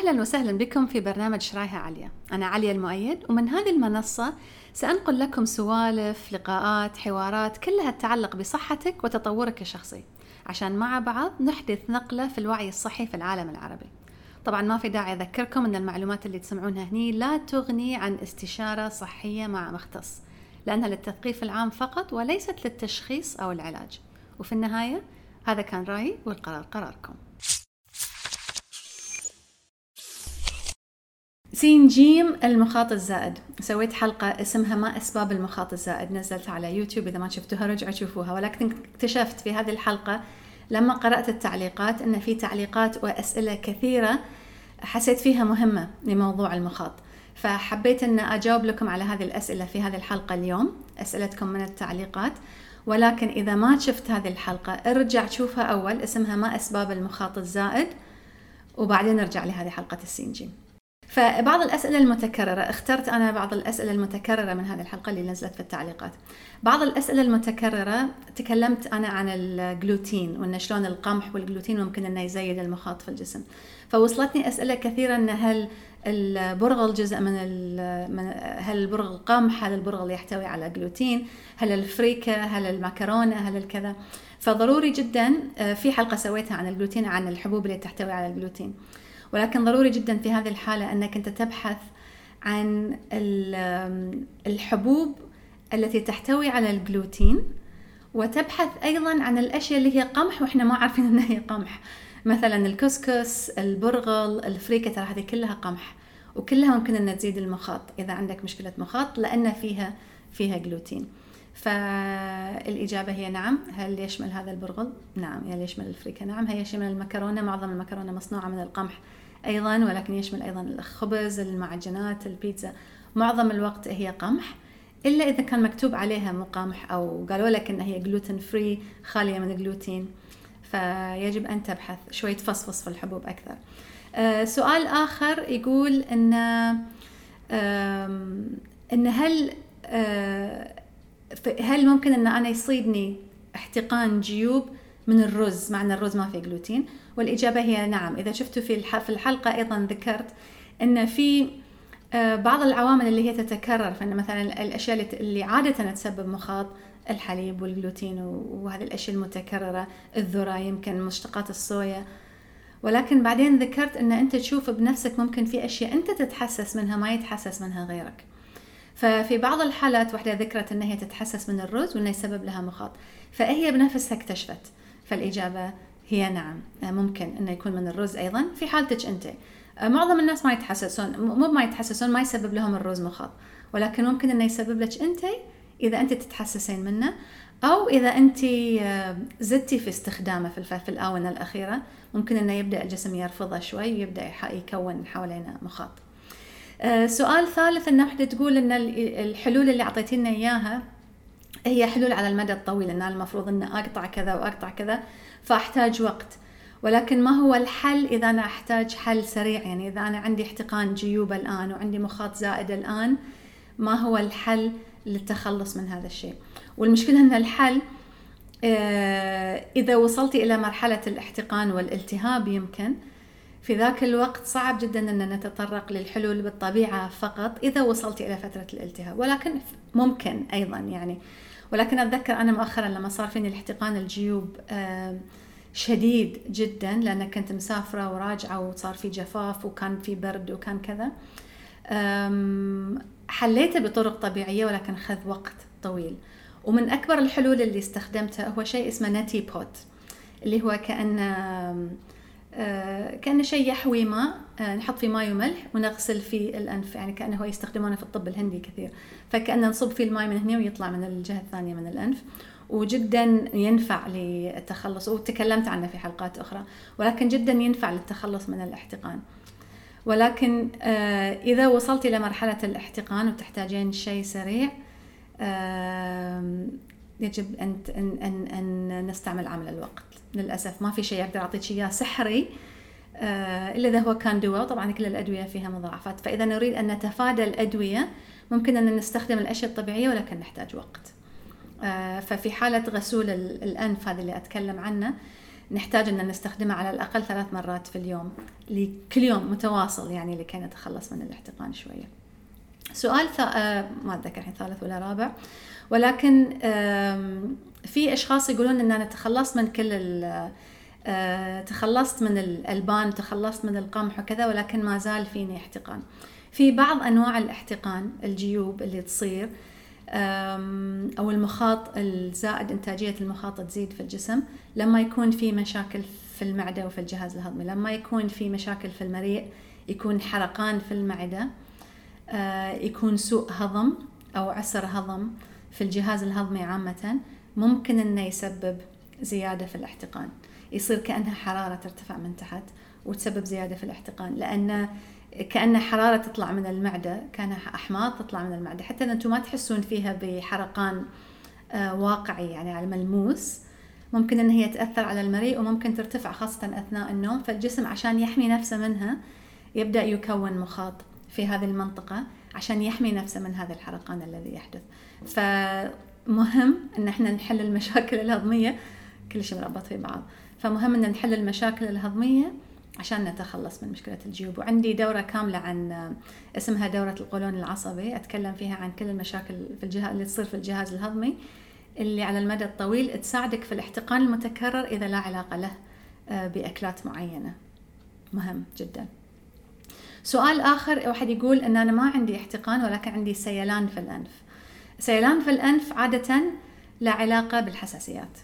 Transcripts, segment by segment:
أهلا وسهلا بكم في برنامج شرايها عليا أنا عليا المؤيد ومن هذه المنصة سأنقل لكم سوالف لقاءات حوارات كلها تتعلق بصحتك وتطورك الشخصي. عشان مع بعض نحدث نقلة في الوعي الصحي في العالم العربي. طبعا ما في داعي أذكركم أن المعلومات اللي تسمعونها هني لا تغني عن استشارة صحية مع مختص لأنها للتثقيف العام فقط وليست للتشخيص أو العلاج. وفي النهاية هذا كان رأيي والقرار قراركم. سين جيم المخاط الزائد سويت حلقة اسمها ما أسباب المخاط الزائد نزلتها على يوتيوب إذا ما شفتوها رجعوا شوفوها ولكن اكتشفت في هذه الحلقة لما قرأت التعليقات أن في تعليقات وأسئلة كثيرة حسيت فيها مهمة لموضوع المخاط. فحبيت أن أجاوب لكم على هذه الأسئلة في هذه الحلقة اليوم أسئلتكم من التعليقات. ولكن إذا ما شفت هذه الحلقة ارجع شوفها أول اسمها ما أسباب المخاط الزائد وبعدين ارجع لهذه حلقة السينجي فبعض الأسئلة المتكررة اخترت أنا بعض الأسئلة المتكررة من هذه الحلقة اللي نزلت في التعليقات. بعض الأسئلة المتكررة تكلمت أنا عن الجلوتين وأن شلون القمح والجلوتين ممكن أنه يزيد المخاط في الجسم. فوصلتني أسئلة كثيرة أن هل البرغل جزء من, من هل البرغل قمح؟ هل البرغل يحتوي على جلوتين؟ هل الفريكة؟ هل المكرونة؟ هل الكذا؟ فضروري جدا آه، في حلقة سويتها عن الجلوتين عن الحبوب اللي تحتوي على الجلوتين. ولكن ضروري جدا في هذه الحالة أنك أنت تبحث عن الحبوب التي تحتوي على الجلوتين وتبحث أيضا عن الأشياء اللي هي قمح وإحنا ما عارفين أنها هي قمح. مثلا الكسكس البرغل الفريكة ترى هذه كلها قمح وكلها ممكن أن تزيد المخاط إذا عندك مشكلة مخاط لأن فيها فيها جلوتين فالإجابة هي نعم هل يشمل هذا البرغل؟ نعم هل يشمل الفريكة؟ نعم هل يشمل المكرونة؟ معظم المكرونة مصنوعة من القمح أيضا ولكن يشمل أيضا الخبز المعجنات البيتزا معظم الوقت هي قمح إلا إذا كان مكتوب عليها مو قمح أو قالوا لك إن هي جلوتين فري خالية من الجلوتين فيجب أن تبحث شوي تفصفص في الحبوب أكثر آه سؤال آخر يقول إن إن هل آه هل ممكن أن أنا يصيبني احتقان جيوب من الرز؟ مع أن الرز ما فيه جلوتين. والإجابة هي نعم. إذا شفتوا في في الحلقة أيضا ذكرت أن في آه، بعض العوامل اللي هي تتكرر فإن مثلا الأشياء اللي عادة تسبب مخاط الحليب والجلوتين وهذه الأشياء المتكررة الذرة يمكن مشتقات الصويا. ولكن بعدين ذكرت أن أنت تشوف بنفسك ممكن في أشياء أنت تتحسس منها ما يتحسس منها غيرك. ففي بعض الحالات وحدة ذكرت إن هي تتحسس من الرز وإنه يسبب لها مخاط. فهي بنفسها اكتشفت. فالإجابة هي نعم. ممكن إنه يكون من الرز أيضا. في حالتك أنت. معظم الناس ما يتحسسون مو ما يتحسسون ما يسبب لهم الرز مخاط. ولكن ممكن إنه يسبب لك أنت إذا أنت تتحسسين منه أو إذا أنت زدتي في استخدامه في الآونة الأخيرة. ممكن إنه يبدأ الجسم يرفضه شوي ويبدأ يكون حوالينا مخاط. آه، سؤال ثالث ان وحده تقول إن الحلول اللي أعطيتينا إياها هي حلول على المدى الطويل إن المفروض ان أقطع كذا وأقطع كذا فأحتاج وقت. ولكن ما هو الحل إذا أنا أحتاج حل سريع؟ يعني إذا أنا عندي احتقان جيوب الآن وعندي مخاط زائد الآن ما هو الحل للتخلص من هذا الشيء؟ والمشكلة إن الحل آه، إذا وصلتي إلى مرحلة الاحتقان والالتهاب يمكن في ذاك الوقت صعب جدا أن نتطرق للحلول بالطبيعة فقط إذا وصلت إلى فترة الالتهاب ولكن ممكن أيضا يعني. ولكن أتذكر أنا مؤخرا لما صار فيني الاحتقان الجيوب شديد جدا لأن كنت مسافرة وراجعة وصار في جفاف وكان في برد وكان كذا. حليته بطرق طبيعية ولكن خذ وقت طويل. ومن أكبر الحلول اللي استخدمتها هو شيء اسمه نتي بوت اللي هو كأنه آه، كأنه شيء يحوي ماء آه، نحط فيه ماء وملح ونغسل فيه الأنف يعني كأنه هو يستخدمونه في الطب الهندي كثير. فكأنه نصب فيه الماء من هنا ويطلع من الجهة الثانية من الأنف. وجدا ينفع للتخلص وتكلمت عنه في حلقات أخرى ولكن جدا ينفع للتخلص من الاحتقان. ولكن آه، إذا وصلت إلى مرحلة الاحتقان وتحتاجين شيء سريع يجب أن أن أن نستعمل عامل الوقت. للأسف ما في شيء أقدر أعطيك إياه سحري. آه، إلا إذا هو كان دواء. طبعا كل الأدوية فيها مضاعفات. فإذا نريد أن نتفادى الأدوية ممكن أن نستخدم الأشياء الطبيعية ولكن نحتاج وقت. آه، ففي حالة غسول الأنف هذا اللي أتكلم عنه نحتاج أن نستخدمها على الأقل ثلاث مرات في اليوم. لكل يوم متواصل يعني لكي نتخلص من الاحتقان شوية. سؤال. آه ما أتذكر الحين ثالث ولا رابع. ولكن في أشخاص يقولون إن أنا تخلصت من كل آه تخلصت من الألبان تخلصت من القمح وكذا ولكن ما زال فيني احتقان. في بعض أنواع الاحتقان الجيوب اللي تصير أو المخاط الزائد إنتاجية المخاط تزيد في الجسم لما يكون في مشاكل في المعدة وفي الجهاز الهضمي لما يكون في مشاكل في المريء يكون حرقان في المعدة آه، يكون سوء هضم أو عسر هضم في الجهاز الهضمي عامة ممكن إنه يسبب زيادة في الاحتقان. يصير كأنها حرارة ترتفع من تحت وتسبب زيادة في الاحتقان. لأن كأن حرارة تطلع من المعدة كان أحماض تطلع من المعدة. حتى أنتم ما تحسون فيها بحرقان آه، واقعي يعني على ملموس ممكن أن هي تأثر على المريء وممكن ترتفع خاصة أثناء النوم. فالجسم عشان يحمي نفسه منها يبدأ يكون مخاط في هذه المنطقة عشان يحمي نفسه من هذا الحرقان الذي يحدث. فمهم أن إحنا نحل المشاكل الهضمية. كل شيء مربط في بعض. فمهم أن نحل المشاكل الهضمية عشان نتخلص من مشكلة الجيوب. وعندي دورة كاملة عن اسمها دورة القولون العصبي. أتكلم فيها عن كل المشاكل في الجهاز اللي تصير في الجهاز الهضمي اللي على المدى الطويل تساعدك في الاحتقان المتكرر إذا لا علاقة له آه، بأكلات معينة. مهم جدا. سؤال آخر واحد يقول أن أنا ما عندي احتقان ولكن عندي سيلان في الأنف. سيلان في الأنف عادة لا علاقة بالحساسيات.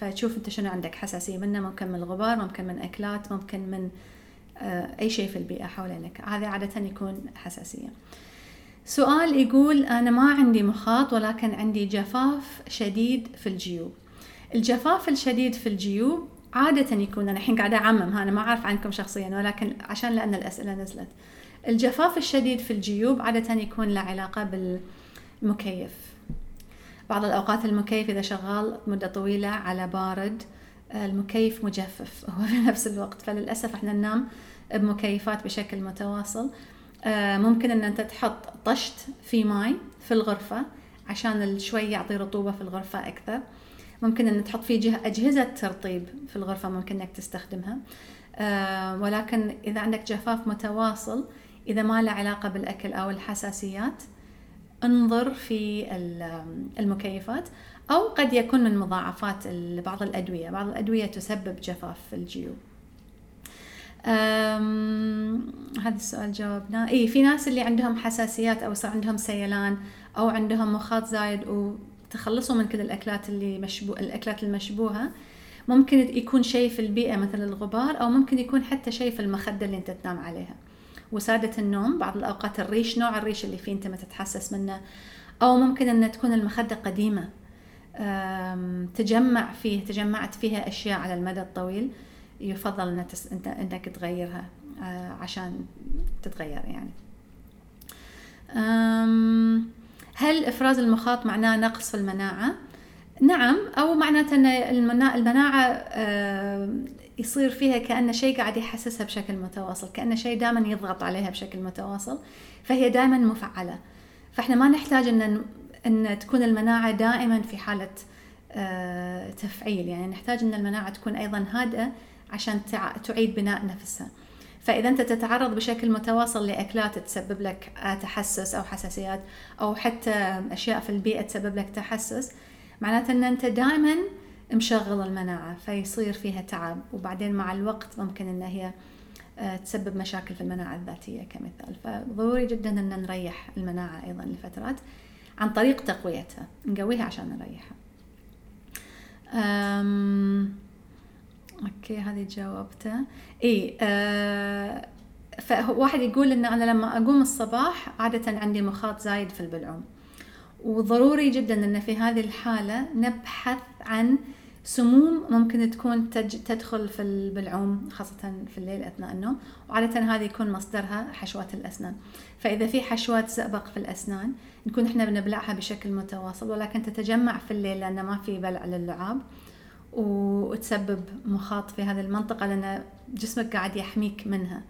فتشوف أنت شنو عندك حساسية منه ممكن من الغبار ممكن من أكلات ممكن من آه، أي شيء في البيئة حوالينك هذا عادة يكون حساسية. سؤال يقول أنا ما عندي مخاط ولكن عندي جفاف شديد في الجيوب. الجفاف الشديد في الجيوب عادة يكون أنا الحين قاعدة أعمم أنا ما أعرف عنكم شخصيا ولكن عشان لأن الأسئلة نزلت. الجفاف الشديد في الجيوب عادة يكون له علاقة بالمكيف بعض الأوقات المكيف إذا شغال مدة طويلة على بارد آه، المكيف مجفف. هو في نفس الوقت. فللأسف إحنا ننام بمكيفات بشكل متواصل. آه، ممكن إن أنت تحط طشت في ماي في الغرفة عشان شوي يعطي رطوبة في الغرفة أكثر. ممكن إن تحط فيه أجهزة ترطيب في الغرفة ممكن إنك تستخدمها. آه، ولكن إذا عندك جفاف متواصل إذا ما له علاقة بالأكل أو الحساسيات انظر في المكيفات أو قد يكون من مضاعفات بعض الأدوية. بعض الأدوية تسبب جفاف في الجيوب. هذا السؤال جاوبناه إي في ناس اللي عندهم حساسيات أو صار عندهم سيلان أو عندهم مخاط زايد وتخلصوا من كل الأكلات اللي مشبو الأكلات المشبوهة ممكن يكون شيء في البيئة مثل الغبار أو ممكن يكون حتى شيء في المخدة اللي أنت تنام عليها. وسادة النوم بعض الأوقات الريش نوع الريش اللي فيه أنت ما تتحسس منه أو ممكن أن تكون المخدة قديمة تجمع فيه تجمعت فيها أشياء على المدى الطويل يفضل أن أنك تغيرها آه، عشان تتغير يعني هل إفراز المخاط معناه نقص في المناعة؟ نعم أو معناته أن المناعة يصير فيها كأن شيء قاعد يحسسها بشكل متواصل كأن شيء دائما يضغط عليها بشكل متواصل فهي دائما مفعلة. فإحنا ما نحتاج أن أن تكون المناعة دائما في حالة آه، تفعيل. يعني نحتاج أن المناعة تكون أيضا هادئة عشان تعيد بناء نفسها. فإذا أنت تتعرض بشكل متواصل لأكلات تسبب لك تحسس أو حساسيات أو حتى أشياء في البيئة تسبب لك تحسس معناته أن أنت دائما مشغل المناعة فيصير فيها تعب. وبعدين مع الوقت ممكن إن هي آه، تسبب مشاكل في المناعة الذاتية كمثال. فضروري جدا إن نريح المناعة أيضا لفترات عن طريق تقويتها نقويها عشان نريحها. أم... أوكي هذه جاوبتها إي أه... فواحد يقول إن أنا لما أقوم الصباح عادة عندي مخاط زايد في البلعوم. وضروري جدا إن في هذه الحالة نبحث عن سموم ممكن تكون تج تدخل في البلعوم خاصة في الليل أثناء النوم وعادة هذه يكون مصدرها حشوات الأسنان. فإذا في حشوات زئبق في الأسنان نكون إحنا بنبلعها بشكل متواصل ولكن تتجمع في الليل لأن ما في بلع للعاب وتسبب مخاط في هذه المنطقة لأن جسمك قاعد يحميك منها.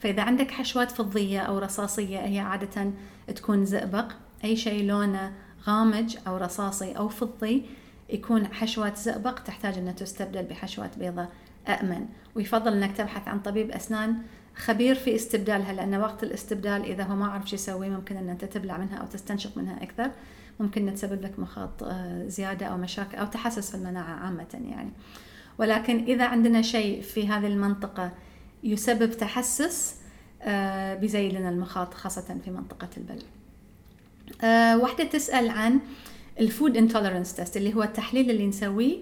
فإذا عندك حشوات فضية أو رصاصية هي عادة تكون زئبق. أي شيء لونه غامج أو رصاصي أو فضي يكون حشوات زئبق تحتاج أنها تستبدل بحشوات بيضاء أأمن. ويفضل أنك تبحث عن طبيب أسنان خبير في استبدالها لأن وقت الاستبدال إذا هو ما عرف شو يسوي ممكن أن أنت تبلع منها أو تستنشق منها أكثر. ممكن تسبب لك مخاط آه، زيادة أو مشاكل أو تحسس في المناعة عامة يعني. ولكن إذا عندنا شيء في هذه المنطقة يسبب تحسس آه، بيزيد لنا المخاط خاصة في منطقة البلع. آه، واحدة تسأل عن ال food intolerance test اللي هو التحليل اللي نسويه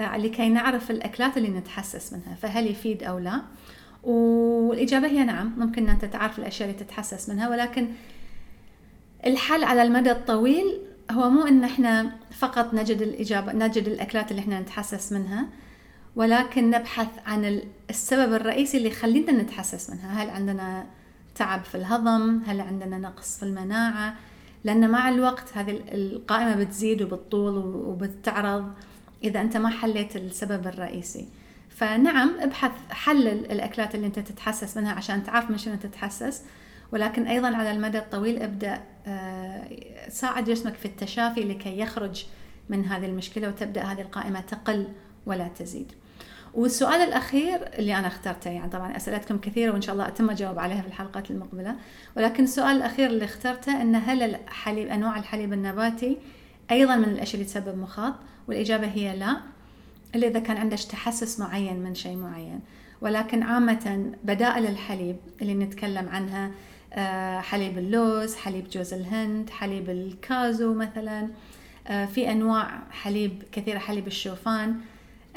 لكي نعرف الأكلات اللي نتحسس منها فهل يفيد أو لا. والإجابة هي نعم ممكن أن أنت تعرف الأشياء اللي تتحسس منها ولكن الحل على المدى الطويل هو مو إن إحنا فقط نجد الإجابة نجد الأكلات اللي إحنا نتحسس منها ولكن نبحث عن السبب الرئيسي اللي يخلينا نتحسس منها. هل عندنا تعب في الهضم؟ هل عندنا نقص في المناعة؟ لأن مع الوقت هذه القائمة بتزيد وبتطول وبتعرض إذا أنت ما حليت السبب الرئيسي فنعم ابحث حلل الأكلات اللي أنت تتحسس منها عشان تعرف من شنو تتحسس ولكن أيضا على المدى الطويل ابدأ آه، ساعد جسمك في التشافي لكي يخرج من هذه المشكلة وتبدأ هذه القائمة تقل ولا تزيد. والسؤال الأخير اللي أنا اخترته يعني طبعا اسئلتكم كثيره وإن شاء الله أتم اجاوب عليها في الحلقات المقبلة. ولكن السؤال الأخير اللي اخترته إن هل الحليب أنواع الحليب النباتي أيضا من الأشياء اللي تسبب مخاط؟ والإجابة هي لا إلا إذا كان عندك تحسس معين من شيء معين. ولكن عامة بدائل الحليب اللي نتكلم عنها آه، حليب اللوز حليب جوز الهند حليب الكازو مثلا آه، في أنواع حليب كثيرة حليب الشوفان.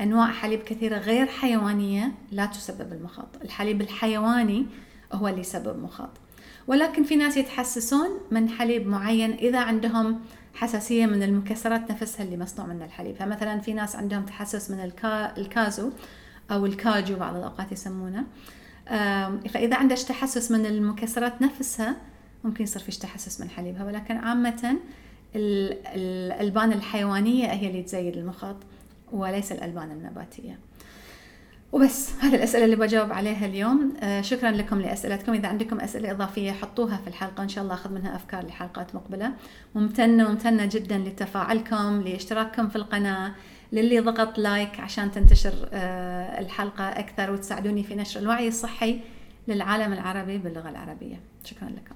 أنواع حليب كثيرة غير حيوانية لا تسبب المخاط. الحليب الحيواني هو اللي يسبب مخاط. ولكن في ناس يتحسسون من حليب معين إذا عندهم حساسية من المكسرات نفسها اللي مصنوع منها الحليب. فمثلا في ناس عندهم تحسس من الكا الكازو أو الكاجو بعض الأوقات يسمونه. فإذا عندك تحسس من المكسرات نفسها ممكن يصير فيش تحسس من حليبها. ولكن عامة الألبان الحيوانية هي اللي تزيد المخاط. وليس الألبان النباتية. وبس هذه الأسئلة اللي بجاوب عليها اليوم. آه، شكرا لكم لأسئلتكم. إذا عندكم أسئلة إضافية حطوها في الحلقة إن شاء الله أخذ منها أفكار لحلقات مقبلة. ممتنة ممتنة جدا لتفاعلكم لاشتراككم في القناة للي ضغط لايك عشان تنتشر آه، الحلقة أكثر وتساعدوني في نشر الوعي الصحي للعالم العربي باللغة العربية. شكرا لكم.